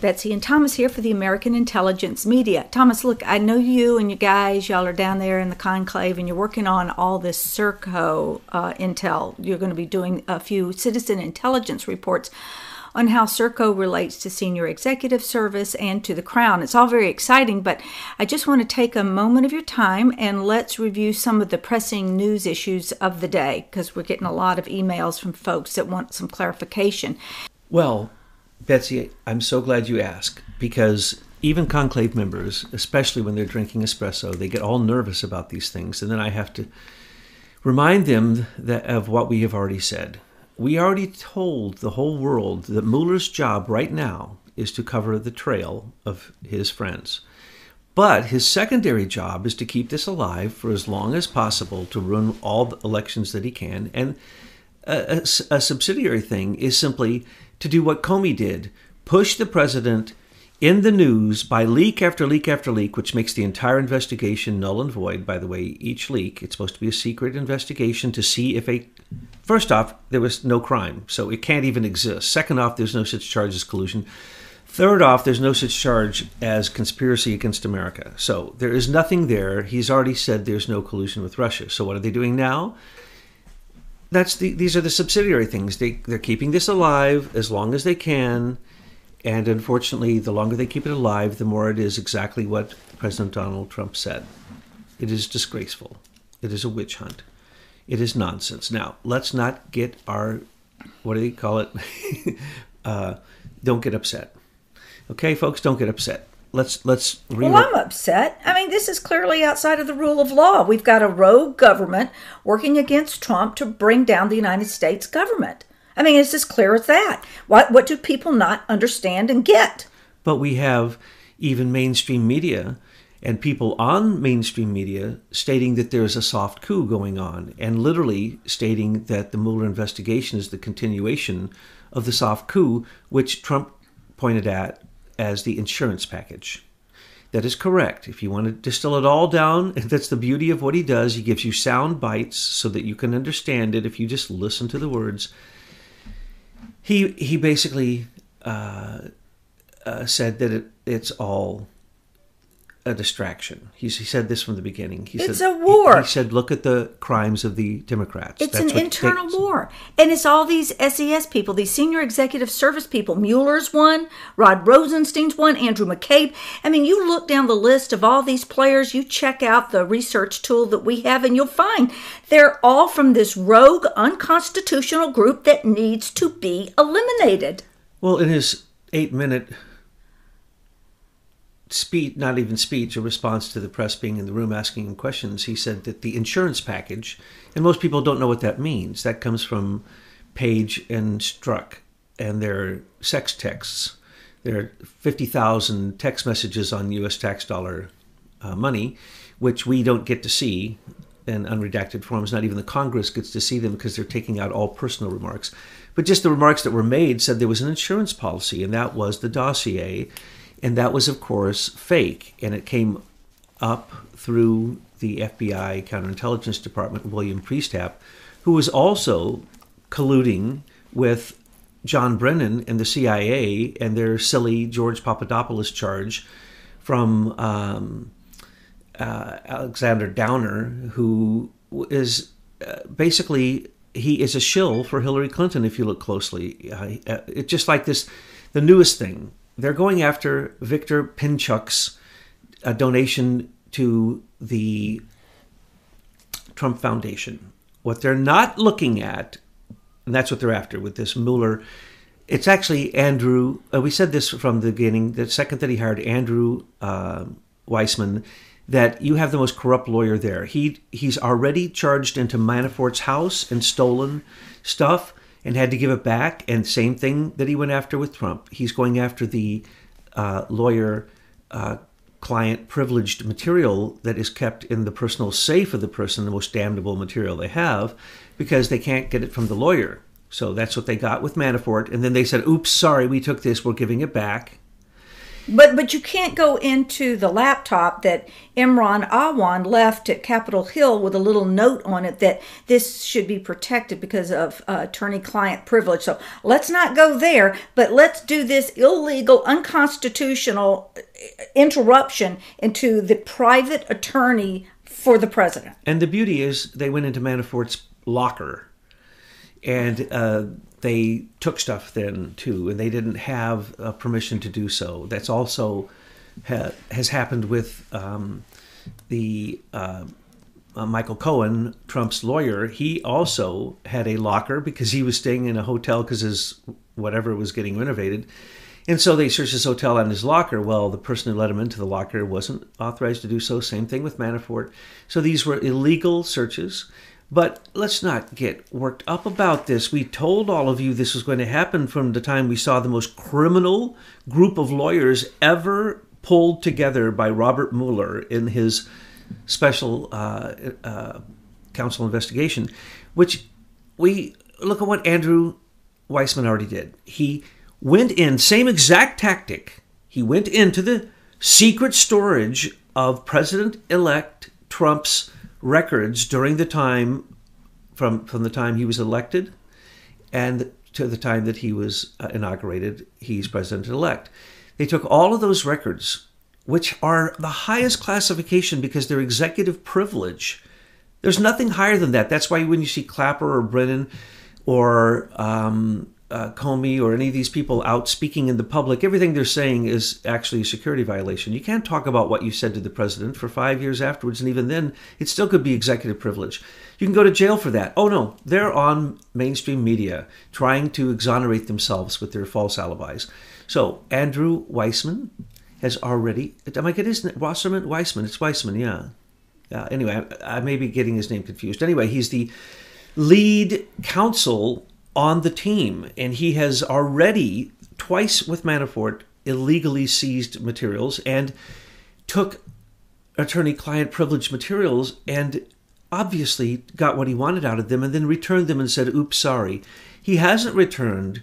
Betsy and Thomas here for the American Intelligence Media. Thomas, look, I know you and you guys, y'all are down there in the conclave and you're working on all this Serco uh, intel. You're going to be doing a few citizen intelligence reports on how Serco relates to senior executive service and to the Crown. It's all very exciting, but I just want to take a moment of your time and let's review some of the pressing news issues of the day because we're getting a lot of emails from folks that want some clarification. Well, Betsy, I'm so glad you asked because even conclave members, especially when they're drinking espresso, they get all nervous about these things. And then I have to remind them that, of what we have already said. We already told the whole world that Mueller's job right now is to cover the trail of his friends. But his secondary job is to keep this alive for as long as possible to ruin all the elections that he can. And a, a, a subsidiary thing is simply to do what Comey did push the president in the news by leak after leak after leak, which makes the entire investigation null and void. By the way, each leak, it's supposed to be a secret investigation to see if a. First off, there was no crime, so it can't even exist. Second off, there's no such charge as collusion. Third off, there's no such charge as conspiracy against America. So there is nothing there. He's already said there's no collusion with Russia. So what are they doing now? That's the these are the subsidiary things. They they're keeping this alive as long as they can, and unfortunately, the longer they keep it alive, the more it is exactly what President Donald Trump said. It is disgraceful. It is a witch hunt. It is nonsense. Now let's not get our what do they call it? uh, don't get upset. Okay, folks, don't get upset let's let's re- well i'm upset. I mean this is clearly outside of the rule of law. We've got a rogue government working against trump to bring down the united states government. I mean it's as clear as that. What what do people not understand and get? But we have even mainstream media and people on mainstream media stating that there's a soft coup going on and literally stating that the Mueller investigation is the continuation of the soft coup which Trump pointed at as the insurance package. That is correct. If you want to distill it all down, that's the beauty of what he does. He gives you sound bites so that you can understand it if you just listen to the words. He he basically uh, uh, said that it, it's all a distraction. He's, he said this from the beginning. He it's said, a war. He, he, said, look at the crimes of the Democrats. It's That's an internal war. And it's all these SES people, these senior executive service people. Mueller's one, Rod Rosenstein's one, Andrew McCabe. I mean, you look down the list of all these players, you check out the research tool that we have, and you'll find they're all from this rogue, unconstitutional group that needs to be eliminated. Well, in his eight minute speech, not even speech, a response to the press being in the room asking him questions, he said that the insurance package, and most people don't know what that means. That comes from Page and Strzok and their sex texts. There are 50,000 text messages on U.S. tax dollar uh, money, which we don't get to see in unredacted forms. Not even the Congress gets to see them because they're taking out all personal remarks. But just the remarks that were made said there was an insurance policy, and that was the dossier and that was, of course, fake. And it came up through the FBI counterintelligence department, William Priestap, who was also colluding with John Brennan and the CIA and their silly George Papadopoulos charge from um, uh, Alexander Downer, who is uh, basically he is a shill for Hillary Clinton. If you look closely, uh, it's just like this. The newest thing they're going after Victor Pinchuk's uh, donation to the Trump Foundation. What they're not looking at, and that's what they're after with this Mueller. It's actually Andrew. Uh, we said this from the beginning. The second that he hired Andrew uh, Weissmann, that you have the most corrupt lawyer there. He he's already charged into Manafort's house and stolen stuff and had to give it back. And same thing that he went after with Trump. He's going after the uh, lawyer uh, client privileged material that is kept in the personal safe of the person, the most damnable material they have, because they can't get it from the lawyer. So that's what they got with Manafort. And then they said, oops, sorry, we took this, we're giving it back. But but you can't go into the laptop that Imran Awan left at Capitol Hill with a little note on it that this should be protected because of uh, attorney-client privilege. So let's not go there, but let's do this illegal, unconstitutional uh, interruption into the private attorney for the president. And the beauty is, they went into Manafort's locker, and uh, they took stuff then too, and they didn't have uh, permission to do so. That's also ha- has happened with um, the uh, uh, Michael Cohen, Trump's lawyer. He also had a locker because he was staying in a hotel because his whatever was getting renovated. And so they searched his hotel and his locker. Well, the person who let him into the locker wasn't authorized to do so. Same thing with Manafort. So these were illegal searches. But let's not get worked up about this. We told all of you this was going to happen from the time we saw the most criminal group of lawyers ever pulled together by Robert Mueller in his special uh, uh, counsel investigation, which we look at what Andrew Weissmann already did. He went in, same exact tactic. He went into the secret storage of President elect Trump's records during the time from from the time he was elected and to the time that he was uh, inaugurated he's president elect they took all of those records which are the highest classification because they're executive privilege. There's nothing higher than that. That's why when you see clapper or brennan or um, uh, Comey or any of these people out speaking in the public, everything they're saying is actually a security violation. You can't talk about what you said to the president for five years afterwards, and even then, it still could be executive privilege. You can go to jail for that. Oh no, they're on mainstream media trying to exonerate themselves with their false alibis. So Andrew Weissmann has already. Am I getting his name? Wasserman? Weissmann. It's Weissmann. Yeah. Yeah. Anyway, I, I may be getting his name confused. Anyway, he's the lead counsel on the team, and he has already twice with Manafort illegally seized materials and took attorney-client privilege materials and obviously got what he wanted out of them and then returned them and said, oops, sorry. He hasn't returned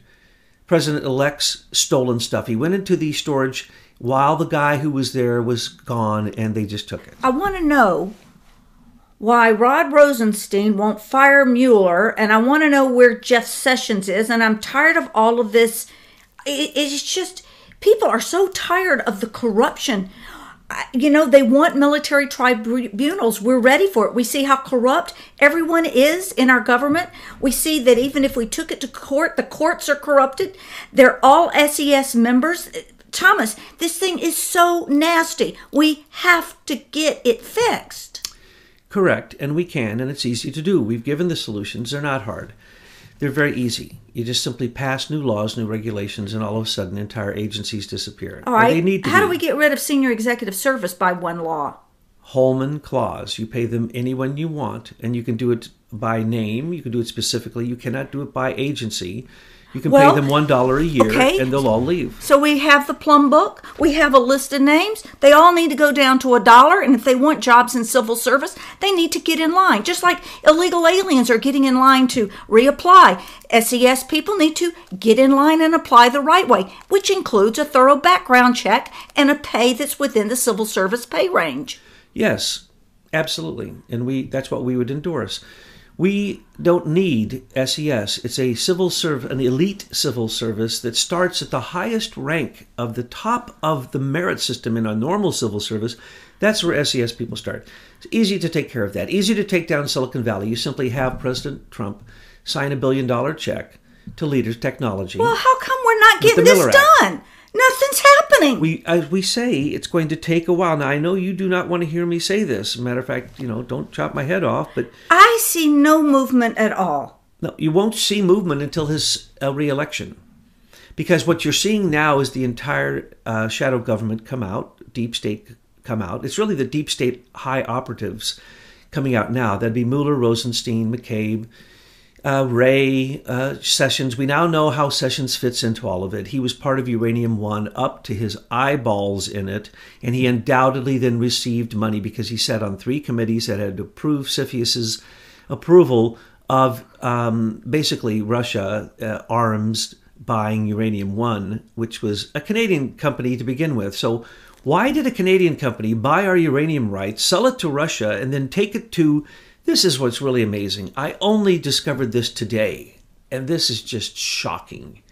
President elect's stolen stuff. He went into the storage while the guy who was there was gone and they just took it. I want to know why Rod Rosenstein won't fire Mueller, and I want to know where Jeff Sessions is, and I'm tired of all of this. It's just people are so tired of the corruption. You know, they want military tribunals. We're ready for it. We see how corrupt everyone is in our government. We see that even if we took it to court, the courts are corrupted. They're all SES members. Thomas, this thing is so nasty. We have to get it fixed. Correct, and we can, and it's easy to do. We've given the solutions, they're not hard. They're very easy. You just simply pass new laws, new regulations, and all of a sudden entire agencies disappear. All right. They need How be. do we get rid of senior executive service by one law? Holman clause. You pay them anyone you want, and you can do it by name. You can do it specifically. You cannot do it by agency. You can well, pay them one dollar a year, okay. and they'll all leave. So we have the plum book. We have a list of names. They all need to go down to a dollar, and if they want jobs in civil service, they need to get in line. Just like illegal aliens are getting in line to reapply, SES people need to get in line and apply the right way, which includes a thorough background check and a pay that's within the civil service pay range. Yes, absolutely, and we—that's what we would endorse. We don't need SES. It's a civil serv, an elite civil service that starts at the highest rank of the top of the merit system in a normal civil service. That's where SES people start. It's easy to take care of that. Easy to take down Silicon Valley. You simply have President Trump sign a billion dollar check to Leaders Technology. Well, how come we're not getting this done? Nothing's happening. We, as we say, it's going to take a while. Now, I know you do not want to hear me say this. Matter of fact, you know, don't chop my head off. But I see no movement at all. No, you won't see movement until his uh, reelection, because what you're seeing now is the entire uh, shadow government come out, deep state come out. It's really the deep state high operatives coming out now. That'd be Mueller, Rosenstein, McCabe uh, Wray, uh, Sessions. We now know how Sessions fits into all of it. He was part of Uranium One up to his eyeballs in it, and he undoubtedly then received money because he sat on three committees that had approved CFIUS's approval of um, basically Russia uh, arms buying Uranium One, which was a Canadian company to begin with. So, why did a Canadian company buy our uranium rights, sell it to Russia, and then take it to? This is what's really amazing. I only discovered this today, and this is just shocking.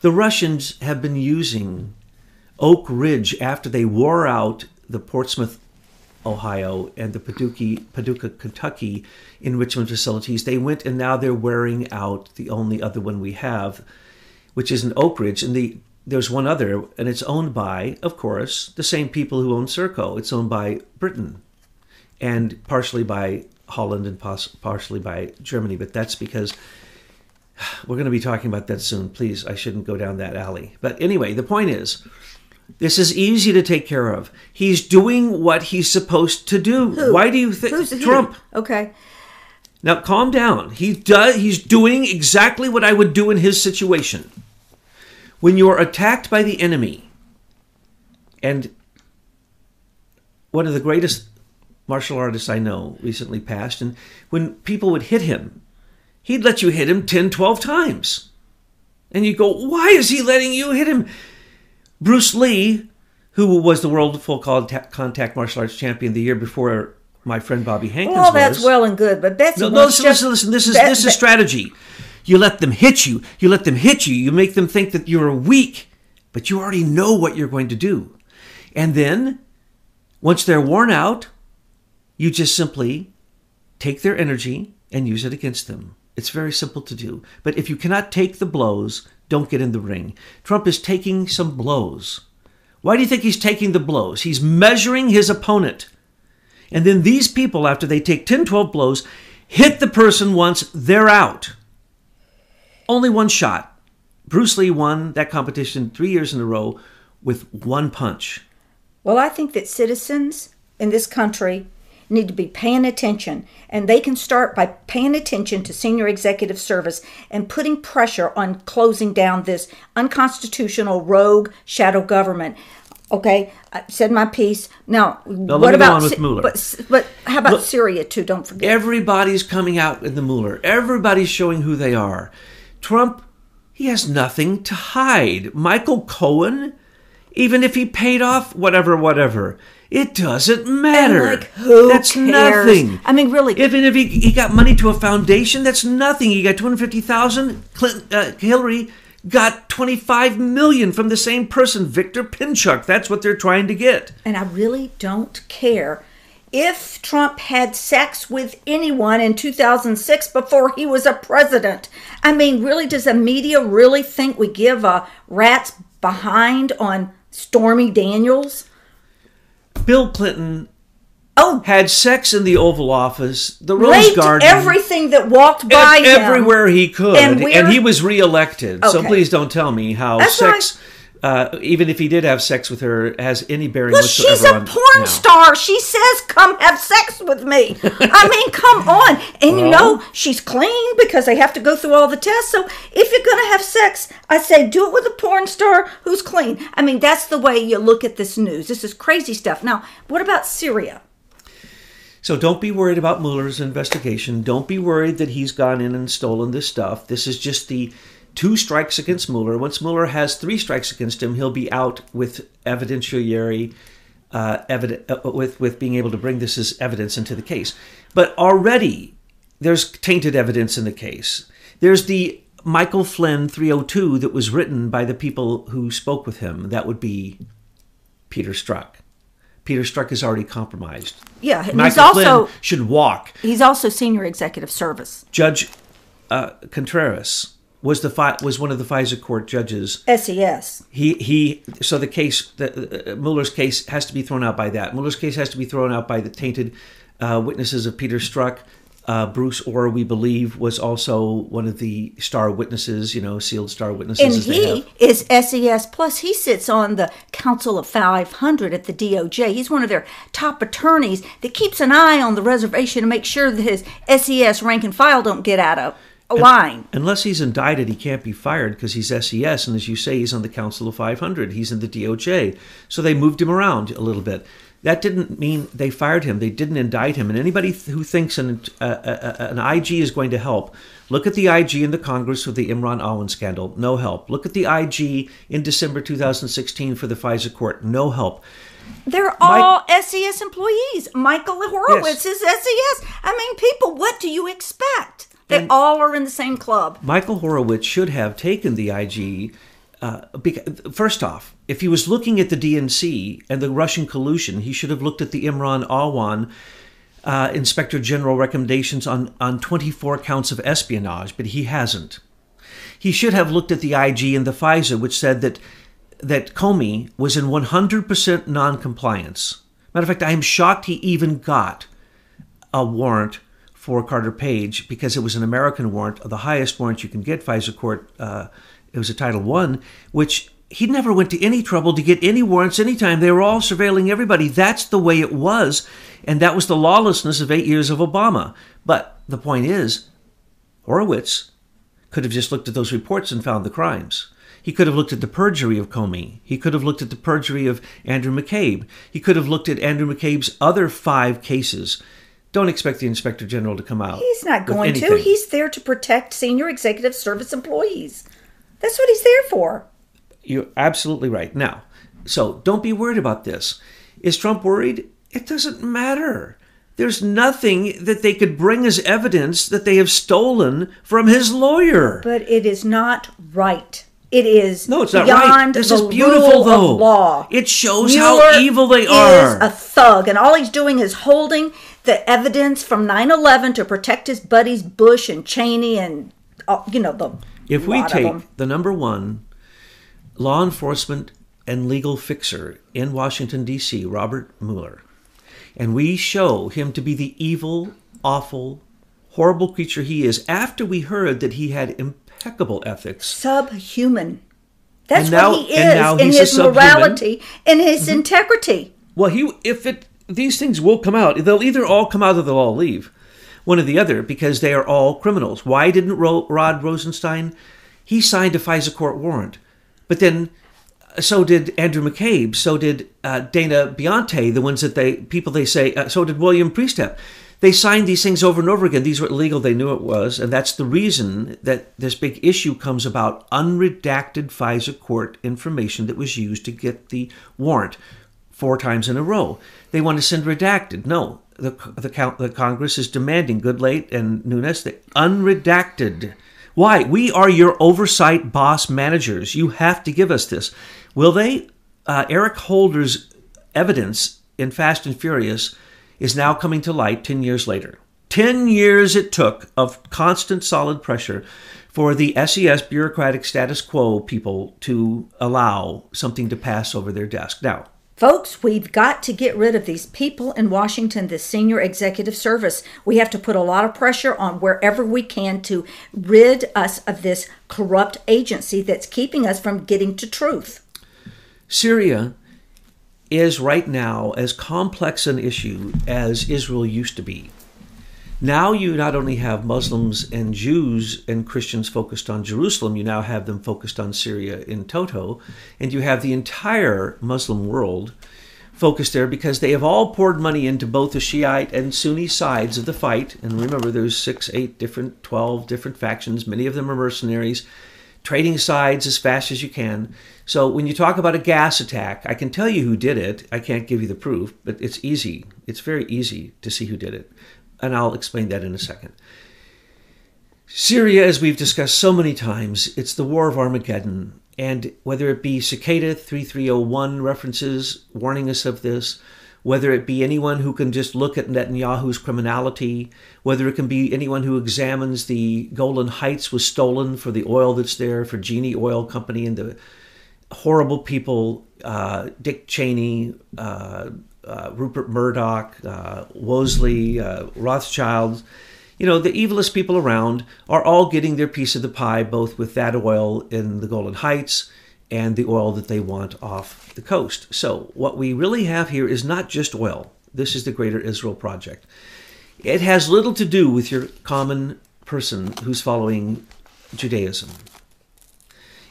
The Russians have been using Oak Ridge after they wore out the Portsmouth Ohio, and the Paducah, Paducah, Kentucky enrichment facilities. They went and now they're wearing out the only other one we have, which is in Oak Ridge. And the there's one other, and it's owned by, of course, the same people who own Serco. It's owned by Britain, and partially by Holland and partially by Germany. But that's because we're going to be talking about that soon. Please, I shouldn't go down that alley. But anyway, the point is this is easy to take care of. He's doing what he's supposed to do. Who? Why do you think? Trump? Okay. Now calm down. He does he's doing exactly what I would do in his situation. When you're attacked by the enemy, and one of the greatest martial artist I know recently passed, and when people would hit him, he'd let you hit him 10, 12 times. And you go, why is he letting you hit him? Bruce Lee, who was the world full contact martial arts champion the year before my friend Bobby Hankins well, that's was. well and good, but that's No, no listen, listen, listen. This is Bet, this is strategy. You let them hit you. You let them hit you. You make them think that you're weak, but you already know what you're going to do. And then, once they're worn out, you just simply take their energy and use it against them. It's very simple to do. But if you cannot take the blows, don't get in the ring. Trump is taking some blows. Why do you think he's taking the blows? He's measuring his opponent. And then these people, after they take 10, 12 blows, hit the person once, they're out. Only one shot. Bruce Lee won that competition three years in a row with one punch. Well, I think that citizens in this country need to be paying attention. And they can start by paying attention to senior executive service and putting pressure on closing down this unconstitutional rogue shadow government. Okay, I said my piece. Now, now what about with Mueller? But, but how about Look, Syria too? Don't forget. Everybody's coming out in the Mueller. Everybody's showing who they are. Trump, he has nothing to hide. Michael Cohen, even if he paid off whatever, whatever, it doesn't matter. And like, who that's cares? nothing. I mean, really. Even if he, he got money to a foundation, that's nothing. He got two hundred fifty thousand. Clinton, uh, Hillary got twenty five million from the same person, Victor Pinchuk. That's what they're trying to get. And I really don't care if Trump had sex with anyone in 2006 before he was a president. I mean, really, does the media really think we give a rat's behind on Stormy Daniels? Bill Clinton Oh, had sex in the Oval Office, the Rose raped Garden, everything that walked by him, everywhere he could, and, and he was reelected. Okay. So please don't tell me how That's sex, uh, even if he did have sex with her, has any bearing well, whatsoever she's a on porn now. star. She says, "Come have sex with me." I mean, come on. And you know, she's clean because they have to go through all the tests. So if you're going to have sex, I say do it with a porn star who's clean. I mean, that's the way you look at this news. This is crazy stuff. Now, what about Syria? So don't be worried about Mueller's investigation. Don't be worried that he's gone in and stolen this stuff. This is just the two strikes against Mueller. Once Mueller has three strikes against him, he'll be out with evidentiary, uh, evident, uh, with with being able to bring this as evidence into the case. But already there's tainted evidence in the case. There's the Michael Flynn 302 that was written by the people who spoke with him. That would be Peter Strzok. Peter Strzok is already compromised. Yeah, and he's Michael also Flynn should walk. he's also senior executive service. Judge uh, Contreras was the was one of the FISA court judges. SES. He he. So the case, the, uh, Mueller's case, has to be thrown out by that. Mueller's case has to be thrown out by the tainted uh, witnesses of Peter Strzok. Uh, Bruce Ohr, we believe, was also one of the star witnesses. You know, sealed star witnesses. And he is SES plus. He sits on the Council of 500 at the DOJ. He's one of their top attorneys that keeps an eye on the reservation to make sure that his SES rank and file don't get out of line. Unless he's indicted, he can't be fired because he's SES, and as you say, he's on the Council of 500. He's in the DOJ, so they moved him around a little bit. That didn't mean they fired him. They didn't indict him. And anybody who thinks an, uh, uh, an IG is going to help, look at the IG in the Congress with the Imran Awan scandal. No help. Look at the IG in December 2016 for the FISA court. No help. They're all Mike, SES employees. Michael Horowitz yes. is SES. I mean, people, what do you expect? They and all are in the same club. Michael Horowitz should have taken the IG. Uh, because, first off, if he was looking at the DNC and the Russian collusion, he should have looked at the Imran Awan uh, Inspector General recommendations on, on 24 counts of espionage, but he hasn't. He should have looked at the IG and the FISA, which said that that Comey was in 100% noncompliance. Matter of fact, I am shocked he even got a warrant for Carter Page because it was an American warrant, the highest warrant you can get. FISA court, uh, it was a Title One, which he never went to any trouble to get any warrants anytime. They were all surveilling everybody. That's the way it was, and that was the lawlessness of eight years of Obama. But the point is, Horowitz could have just looked at those reports and found the crimes. He could have looked at the perjury of Comey. He could have looked at the perjury of Andrew McCabe. He could have looked at Andrew McCabe's other five cases. Don't expect the inspector general to come out. He's not going to. He's there to protect senior executive service employees. That's what he's there for. You're absolutely right. Now, so don't be worried about this. Is Trump worried? It doesn't matter. There's nothing that they could bring as evidence that they have stolen from his lawyer. But it is not right. It is no, it's not right. This is beautiful, though. law. It shows Mueller how evil they are. Is a thug, and all he's doing is holding the evidence from 9/11 to protect his buddies Bush and Cheney and uh, you know the. If we take the number one law enforcement and legal fixer in Washington D.C., Robert Mueller, and we show him to be the evil, awful, horrible creature he is, after we heard that he had impeccable ethics. Subhuman. That's now, what he is in his morality and his mm-hmm. integrity. Well, he if it these things will come out. They'll either all come out or they'll all leave. One or the other, because they are all criminals. Why didn't Rod Rosenstein? He signed a FISA court warrant, but then uh, so did Andrew McCabe. So did uh, Dana Boente. The ones that they people they say. Uh, so did William Priestap they signed these things over and over again. These were illegal. They knew it was. And that's the reason that this big issue comes about unredacted FISA court information that was used to get the warrant four times in a row. They want to send redacted. No, the, the, the Congress is demanding, Goodlatte and Nunes, that unredacted. Why? We are your oversight boss managers. You have to give us this. Will they? Uh, Eric Holder's evidence in Fast and Furious is now coming to light 10 years later. 10 years it took of constant solid pressure for the SES bureaucratic status quo people to allow something to pass over their desk. Now, Folks, we've got to get rid of these people in Washington, the senior executive service. We have to put a lot of pressure on wherever we can to rid us of this corrupt agency that's keeping us from getting to truth. Syria is right now as complex an issue as Israel used to be. Now you not only have Muslims and Jews and Christians focused on Jerusalem, you now have them focused on Syria in toto, and you have the entire Muslim world focused there because they have all poured money into both the Shiite and Sunni sides of the fight. And remember, there's six, eight different, twelve different factions. Many of them are mercenaries trading sides as fast as you can. So when you talk about a gas attack, I can tell you who did it. I can't give you the proof, but it's easy. It's very easy to see who did it. And I'll explain that in a second. Syria, as we've discussed so many times, it's the war of Armageddon. And whether it be Cicada 3301 references warning us of this, whether it be anyone who can just look at Netanyahu's criminality, whether it can be anyone who examines the Golan Heights was stolen for the oil that's there for Genie Oil Company and the horrible people, uh, Dick Cheney, uh, uh, Rupert Murdoch, uh, Woolsey, uh, Rothschild, you know, the evilest people around are all getting their piece of the pie, both with that oil in the Golan Heights and the oil that they want off the coast. So, what we really have here is not just oil. This is the Greater Israel Project. It has little to do with your common person who's following Judaism.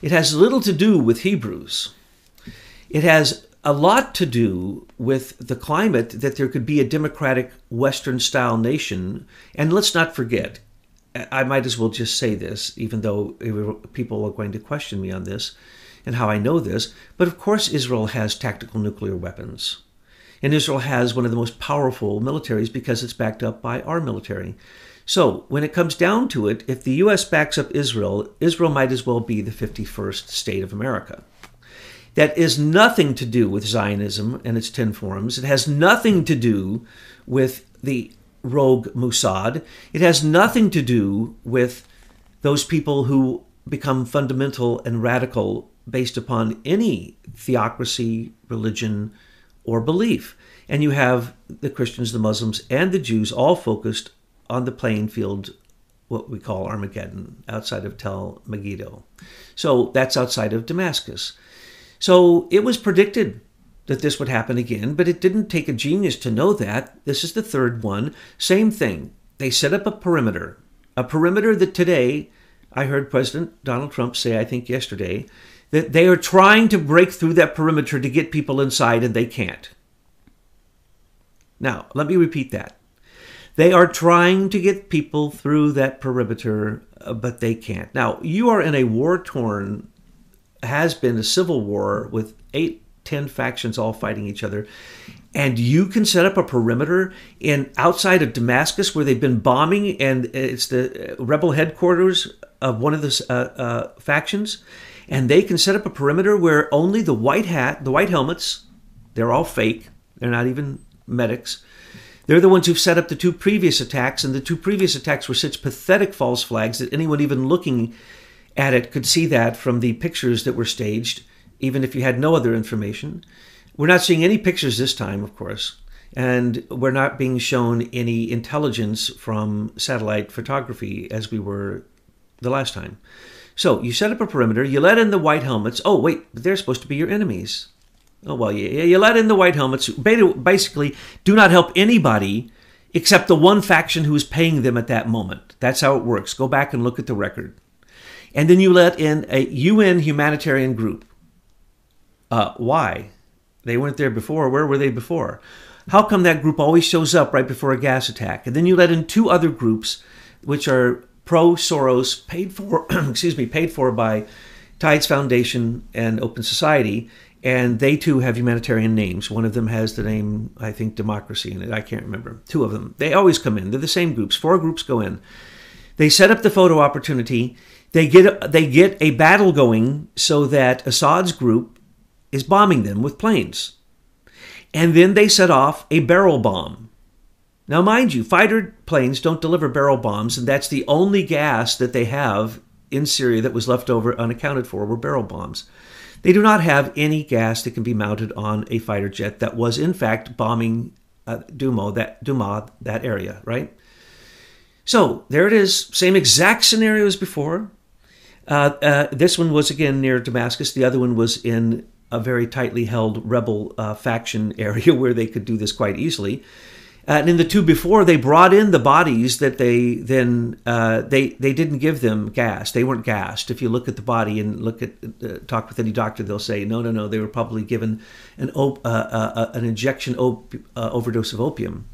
It has little to do with Hebrews. It has a lot to do with the climate that there could be a democratic Western style nation. And let's not forget, I might as well just say this, even though people are going to question me on this and how I know this. But of course, Israel has tactical nuclear weapons. And Israel has one of the most powerful militaries because it's backed up by our military. So, when it comes down to it, if the U.S. backs up Israel, Israel might as well be the 51st state of America. That is nothing to do with Zionism and its 10 forms. It has nothing to do with the rogue Mossad. It has nothing to do with those people who become fundamental and radical based upon any theocracy, religion, or belief. And you have the Christians, the Muslims, and the Jews all focused on the playing field, what we call Armageddon, outside of Tel Megiddo. So that's outside of Damascus. So it was predicted that this would happen again, but it didn't take a genius to know that. This is the third one. Same thing. They set up a perimeter, a perimeter that today, I heard President Donald Trump say, I think yesterday, that they are trying to break through that perimeter to get people inside and they can't. Now, let me repeat that. They are trying to get people through that perimeter, uh, but they can't. Now, you are in a war torn, has been a civil war with eight, ten factions all fighting each other. And you can set up a perimeter in outside of Damascus where they've been bombing, and it's the rebel headquarters of one of the uh, uh, factions. And they can set up a perimeter where only the white hat, the white helmets, they're all fake, they're not even medics they're the ones who've set up the two previous attacks, and the two previous attacks were such pathetic false flags that anyone even looking at it could see that from the pictures that were staged, even if you had no other information. We're not seeing any pictures this time, of course, and we're not being shown any intelligence from satellite photography as we were the last time. So you set up a perimeter, you let in the white helmets. Oh, wait, they're supposed to be your enemies. Oh, well, you, you let in the white helmets. Basically, do not help anybody except the one faction who is paying them at that moment. That's how it works. Go back and look at the record. And then you let in a UN humanitarian group. Uh, why? They weren't there before. Where were they before? How come that group always shows up right before a gas attack? And then you let in two other groups, which are pro Soros, paid for, excuse me, paid for by Tides Foundation and Open Society, and they too have humanitarian names. One of them has the name, I think, democracy in it. I can't remember. Two of them. They always come in. They're the same groups. Four groups go in. They set up the photo opportunity. They get they get a battle going so that Assad's group is bombing them with planes, and then they set off a barrel bomb. Now, mind you, fighter planes don't deliver barrel bombs, and that's the only gas that they have in Syria that was left over unaccounted for were barrel bombs. They do not have any gas that can be mounted on a fighter jet that was, in fact, bombing uh, Dumo, that, Duma, that area, right? So there it is, same exact scenario as before. Uh, uh, this one was again near Damascus. The other one was in a very tightly held rebel uh, faction area where they could do this quite easily. And in the two before, they brought in the bodies that they then uh, they they didn't give them gas. They weren't gassed. If you look at the body and look at talk with any doctor, they'll say no, no, no. They were probably given an op- an injection op- overdose of opium,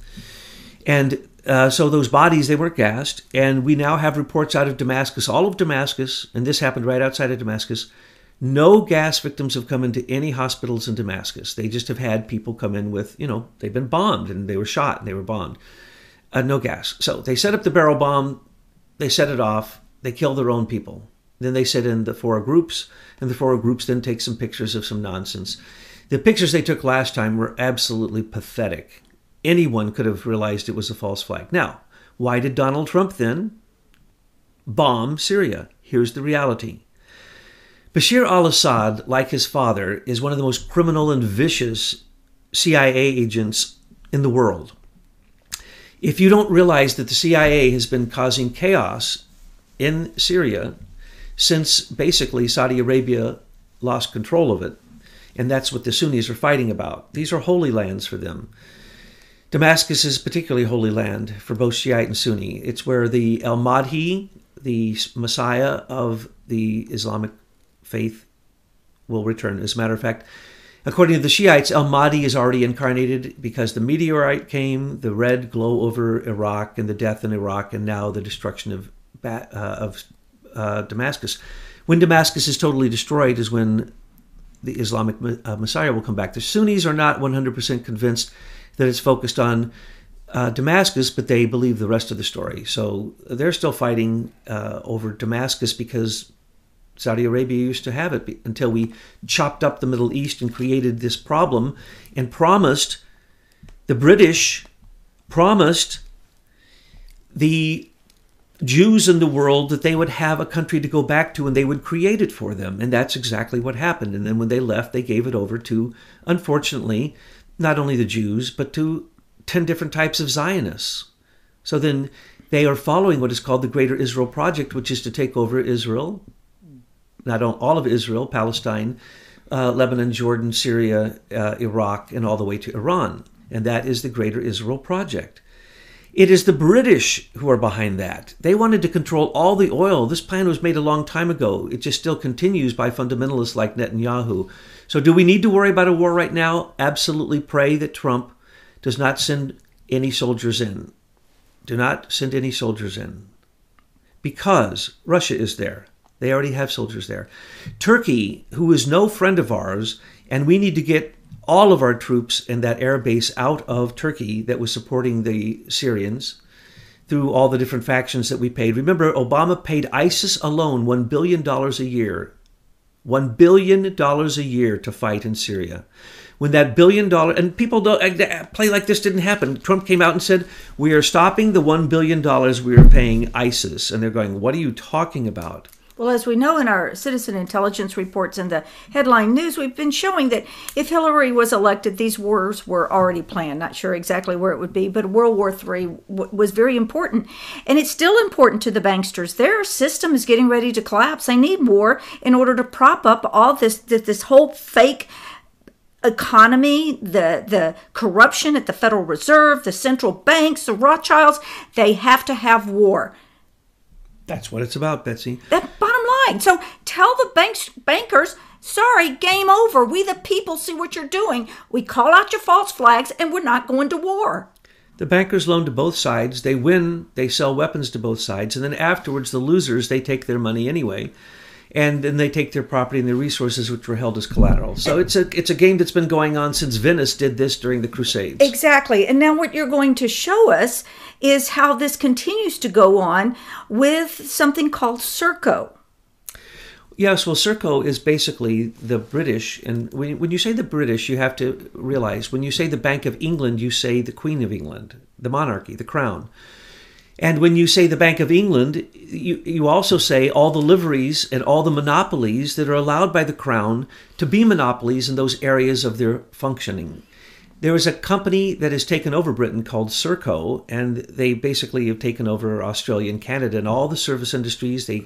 and so those bodies they weren't gassed. And we now have reports out of Damascus, all of Damascus, and this happened right outside of Damascus no gas victims have come into any hospitals in Damascus. They just have had people come in with, you know, they've been bombed and they were shot and they were bombed. Uh, no gas. So they set up the barrel bomb, they set it off, they kill their own people. Then they set in the four groups, and the four groups then take some pictures of some nonsense. The pictures they took last time were absolutely pathetic. Anyone could have realized it was a false flag. Now, why did Donald Trump then bomb Syria? Here's the reality Bashir al Assad, like his father, is one of the most criminal and vicious CIA agents in the world. If you don't realize that the CIA has been causing chaos in Syria since basically Saudi Arabia lost control of it, and that's what the Sunnis are fighting about. These are holy lands for them. Damascus is particularly holy land for both Shiite and Sunni. It's where the El Mahdi, the Messiah of the Islamic faith will return. As a matter of fact, According to the Shiites, El Mahdi is already incarnated because the meteorite came, the red glow over Iraq, and the death in Iraq, and now the destruction of uh, of uh, Damascus. When Damascus is totally destroyed, is when the Islamic uh, Messiah will come back. The Sunnis are not 100% convinced that it's focused on uh, Damascus, but they believe the rest of the story. So they're still fighting uh, over Damascus because Saudi Arabia used to have it until we chopped up the Middle East and created this problem and promised the British promised the Jews in the world that they would have a country to go back to and they would create it for them. And that's exactly what happened. And then when they left, they gave it over to, unfortunately, not only the Jews, but to 10 different types of Zionists. So then they are following what is called the Greater Israel Project, which is to take over Israel, not all of Israel, Palestine, uh, Lebanon, Jordan, Syria, uh, Iraq, and all the way to Iran. And that is the Greater Israel Project. It is the British who are behind that. They wanted to control all the oil. This plan was made a long time ago. It just still continues by fundamentalists like Netanyahu. So, do we need to worry about a war right now? Absolutely pray that Trump does not send any soldiers in. Do not send any soldiers in. Because Russia is there. They already have soldiers there. Turkey, who is no friend of ours, and we need to get all of our troops in that air base out of Turkey that was supporting the Syrians through all the different factions that we paid. Remember, Obama paid ISIS alone $1 billion a year. $1 billion a year to fight in Syria. When that billion dollar, and people don't play like this didn't happen. Trump came out and said, We are stopping the $1 billion we are paying ISIS. And they're going, What are you talking about? Well, as we know in our citizen intelligence reports and the headline news, we've been showing that if Hillary was elected, these wars were already planned. Not sure exactly where it would be, but World War III was very important. And it's still important to the banksters. Their system is getting ready to collapse. They need war in order to prop up all this, this, this whole fake economy, the the corruption at the Federal Reserve, the central banks, the Rothschilds, they have to have war. That's what it's about, Betsy. That bottom line. So tell the banks bankers, sorry, game over. We the people see what you're doing. We call out your false flags and we're not going to war. The bankers loan to both sides. They win, they sell weapons to both sides, and then afterwards the losers, they take their money anyway. And then they take their property and their resources, which were held as collateral. So it's a it's a game that's been going on since Venice did this during the Crusades. Exactly. And now what you're going to show us is how this continues to go on with something called Serco. Yes, well, Serco is basically the British. And when, when you say the British, you have to realize when you say the Bank of England, you say the Queen of England, the monarchy, the crown. And when you say the Bank of England, you, you also say all the liveries and all the monopolies that are allowed by the crown to be monopolies in those areas of their functioning there is a company that has taken over Britain called Serco, and they basically have taken over Australia and Canada and all the service industries. They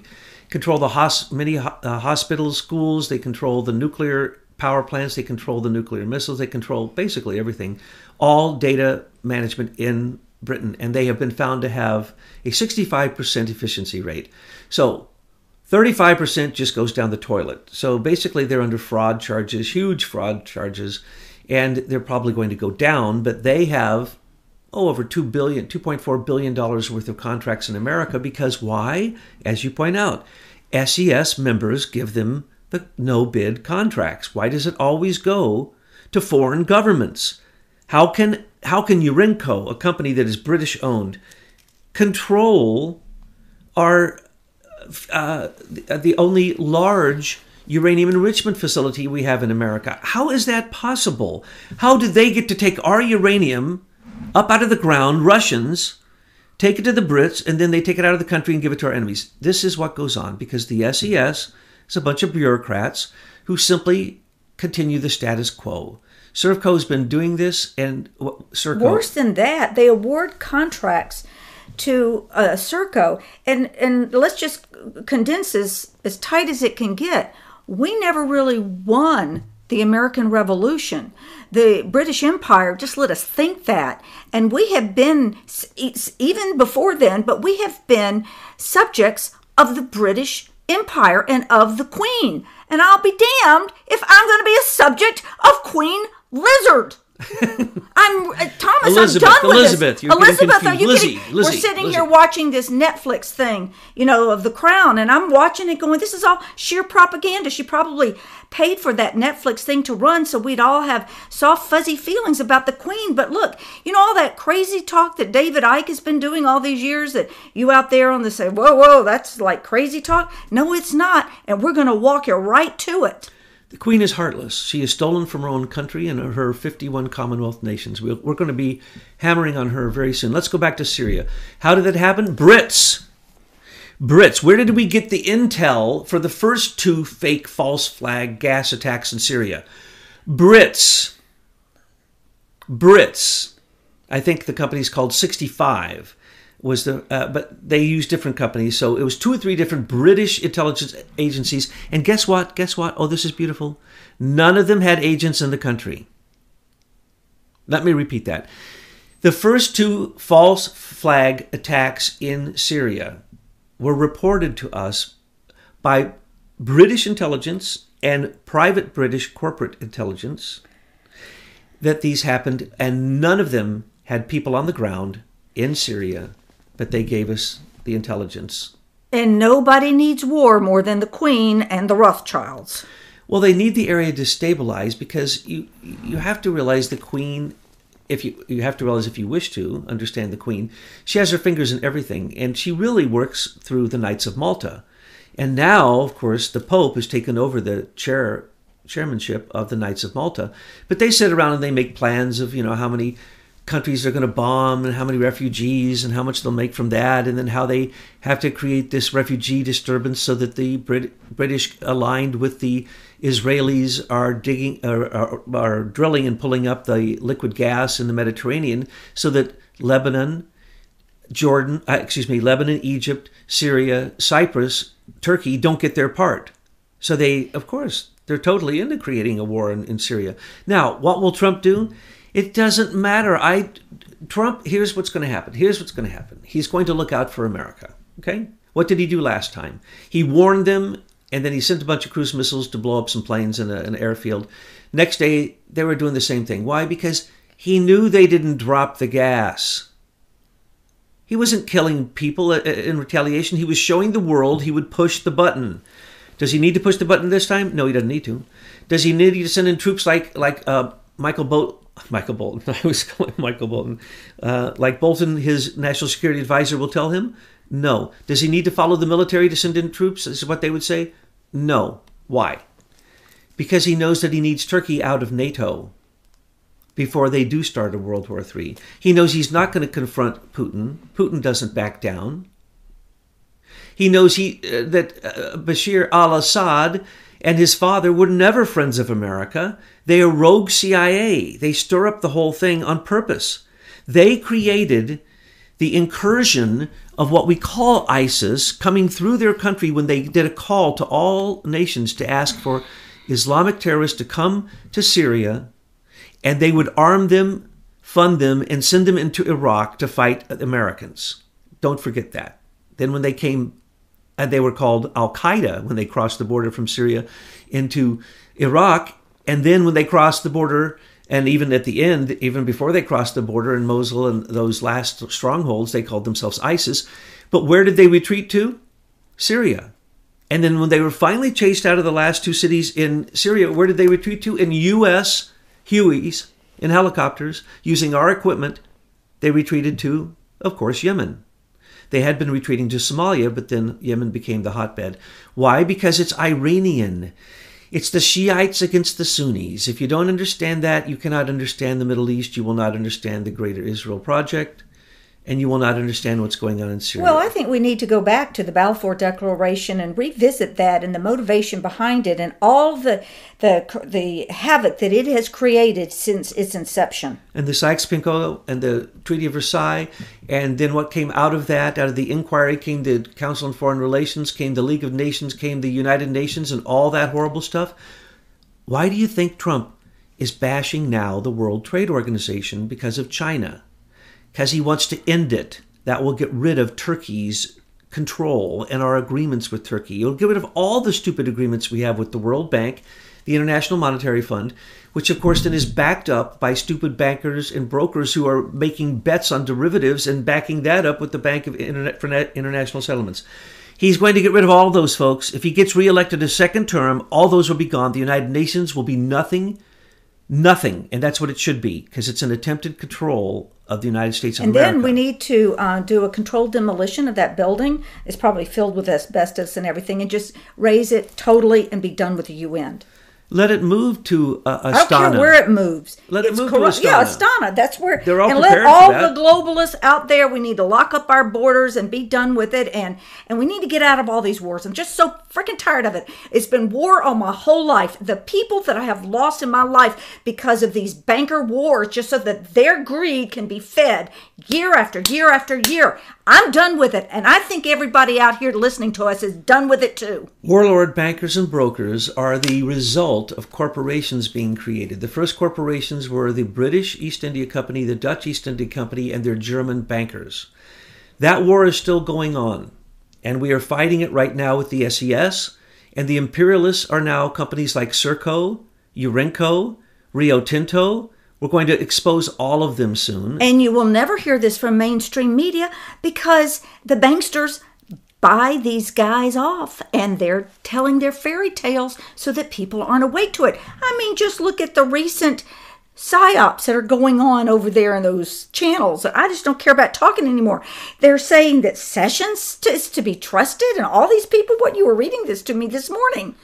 control the hos- many uh, hospitals, schools. They control the nuclear power plants. They control the nuclear missiles. They control basically everything. All data management in Britain, and they have been found to have a 65% efficiency rate. So 35% just goes down the toilet. So basically, they're under fraud charges, huge fraud charges and they're probably going to go down, but they have oh over 2 billion 2.4 billion dollars worth of contracts in America because why? As you point out, SES members give them the no bid contracts. Why does it always go to foreign governments? How can how can Urenco, a company that is British owned, control our uh, the only large uranium enrichment facility we have in America. How is that possible? How did they get to take our uranium up out of the ground, Russians, take it to the Brits, and then they take it out of the country and give it to our enemies? This is what goes on because the SES is a bunch of bureaucrats who simply continue the status quo. Serco has been doing this, and Serco. Worse than that, they award contracts to uh, Serco, and and let's just condense this as tight as it can get we never really won the American Revolution. The British Empire just let us think that. And we have been, even before then, but we have been subjects of the British Empire and of the Queen. and I'll be damned if I'm going to be a subject of Queen Lizard. I'm uh, Thomas. Elizabeth, I'm done with Elizabeth, this. Elizabeth, are you confused. kidding? Lizzie, We're sitting Lizzie. here watching this Netflix thing, you know, of The Crown, and I'm watching it, going, "This is all sheer propaganda." She probably paid for that Netflix thing to run, so we'd all have soft, fuzzy feelings about the Queen. But look, you know all that crazy talk that David Icke has been doing all these years. That you out there on the say, "Whoa, whoa, that's like crazy talk." No, it's not, and we're going to walk you right to it. The Queen is heartless. She is stolen from her own country and her 51 Commonwealth nations. We're going to be hammering on her very soon. Let's go back to Syria. How did that happen? Brits. Brits. Where did we get the intel for the first two fake false flag gas attacks in Syria? Brits. Brits. I think the company's called 65 was the uh, but they used different companies. So it was two or three different british intelligence agencies. And guess what? Guess what? Oh this is beautiful. None of them had agents in the country. Let me repeat that. The first two false flag attacks in syria were reported to us by british intelligence and private british corporate intelligence that these happened and none of them had people on the ground in syria but they gave us the intelligence. And nobody needs war more than the Queen and the Rothschilds. Well, they need the area destabilized because you you have to realize the Queen. If you you have to realize if you wish to understand the Queen, she has her fingers in everything, and she really works through the Knights of Malta. And now, of course, the Pope has taken over the chair chairmanship of the Knights of Malta. But they sit around and they make plans of you know how many countries they're going to bomb and how many refugees and how much they'll make from that and then how they have to create this refugee disturbance so that the Brit- british aligned with the israelis are digging are, are, are drilling and pulling up the liquid gas in the mediterranean so that lebanon jordan uh, excuse me lebanon egypt syria cyprus turkey don't get their part. So they of course they're totally into creating a war in, in syria. Now what will trump do it doesn't matter. I Trump, here's what's going to happen. Here's what's going to happen. He's going to look out for America. Okay? What did he do last time? He warned them and then he sent a bunch of cruise missiles to blow up some planes in a, an airfield. Next day, they were doing the same thing. Why? Because he knew they didn't drop the gas. He wasn't killing people uh, in retaliation. He was showing the world he would push the button. Does he need to push the button this time? No, he doesn't need to. Does he need to send in troops like like uh, Michael Bo- Michael Bolton? I was calling Michael Bolton. Uh, like Bolton, his national security advisor will tell him. No. Does he need to follow the military to send in troops? Is what they would say. No. Why? Because he knows that he needs Turkey out of NATO before they do start a World War III. He knows he's not going to confront Putin. Putin doesn't back down. He knows he uh, that uh, Bashir al-Assad and his father were never friends of America. They are rogue CIA. They stir up the whole thing on purpose. They created the incursion of what we call ISIS coming through their country when they did a call to all nations to ask for Islamic terrorists to come to Syria and they would arm them, fund them, and send them into Iraq to fight Americans. Don't forget that. Then when they came, and they were called Al Qaeda when they crossed the border from Syria into Iraq, and then when they crossed the border, and even at the end, even before they crossed the border in Mosul and those last strongholds, they called themselves ISIS. But where did they retreat to? Syria. And then when they were finally chased out of the last two cities in Syria, where did they retreat to? In U.S. Hueys in helicopters using our equipment, they retreated to, of course, Yemen. They had been retreating to Somalia, but then Yemen became the hotbed. Why? Because it's Iranian. It's the Shiites against the Sunnis. If you don't understand that, you cannot understand the Middle East. You will not understand the Greater Israel Project, and you will not understand what's going on in Syria. Well, I think we need to go back to the Balfour Declaration and revisit that and the motivation behind it and all the the the havoc that it has created since its inception. and the Sykes-Picot and the Treaty of Versailles, and then what came out of that, out of the inquiry, came the Council on Foreign Relations, came the League of Nations, came the United Nations, and all that horrible stuff. Why do you think Trump is bashing now the World Trade Organization because of China? Because he wants to end it. That will get rid of Turkey's control and our agreements with Turkey. You'll get rid of all the stupid agreements we have with the World Bank, the International Monetary Fund, which of course then is backed up by stupid bankers and brokers who are making bets on derivatives and backing that up with the Bank of Internet for International Settlements. He's going to get rid of all those folks. If he gets reelected a second term, all those will be gone. The United Nations will be nothing, nothing, and that's what it should be because it's an attempted control of the United States of and America. then we need to uh, do a controlled demolition of that building. It's probably filled with asbestos and everything, and just raze it totally and be done with the UN. Let it move to uh, Astana. I don't care where it moves. Let it It's move to Astana. Yeah, Astana. That's where. They're all and let all the globalists out there. We need to lock up our borders and be done with it. And and we need to get out of all these wars. I'm just so freaking tired of it. It's been war all my whole life. The people that I have lost in my life because of these banker wars, just so that their greed can be fed year after year after year. I'm done with it, and I think everybody out here listening to us is done with it too. Warlord bankers and brokers are the result of corporations being created. The first corporations were the British East India Company, the Dutch East India Company, and their German bankers. That war is still going on, and we are fighting it right now with the SES, and the imperialists are now companies like Serco, Urenco, Rio Tinto. We're going to expose all of them soon. And you will never hear this from mainstream media because the banksters buy these guys off and they're telling their fairy tales so that people aren't awake to it. I mean, just look at the recent psyops that are going on over there in those channels. I just don't care about talking anymore. They're saying that Sessions is to be trusted and all these people. What you were reading this to me this morning.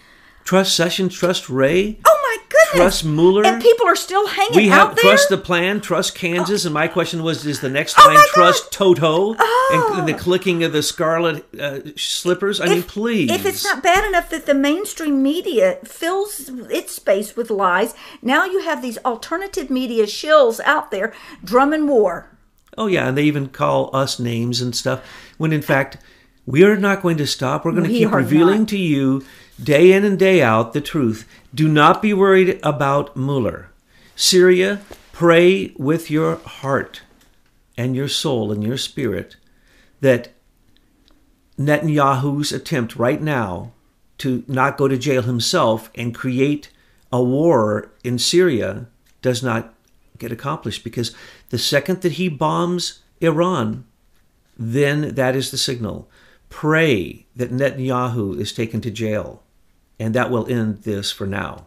Trust Sessions, trust Wray. Oh my goodness. Trust Mueller. And people are still hanging We out have there. trust the plan, trust Kansas, and my question was: Is the next Oh line God. trust Toto Oh. and the clicking of the scarlet uh, slippers? I mean, please. If it's not bad enough that the mainstream media fills its space with lies, now you have these alternative media shills out there drumming war. Oh yeah, and they even call us names and stuff. When in fact, we are not going to stop. We're going to We keep revealing not. to you day in and day out the truth. Do not be worried about Mueller. Syria, pray with your heart and your soul and your spirit that Netanyahu's attempt right now to not go to jail himself and create a war in Syria does not get accomplished because the second that he bombs Iran, then that is the signal. Pray that Netanyahu is taken to jail, and that will end this for now.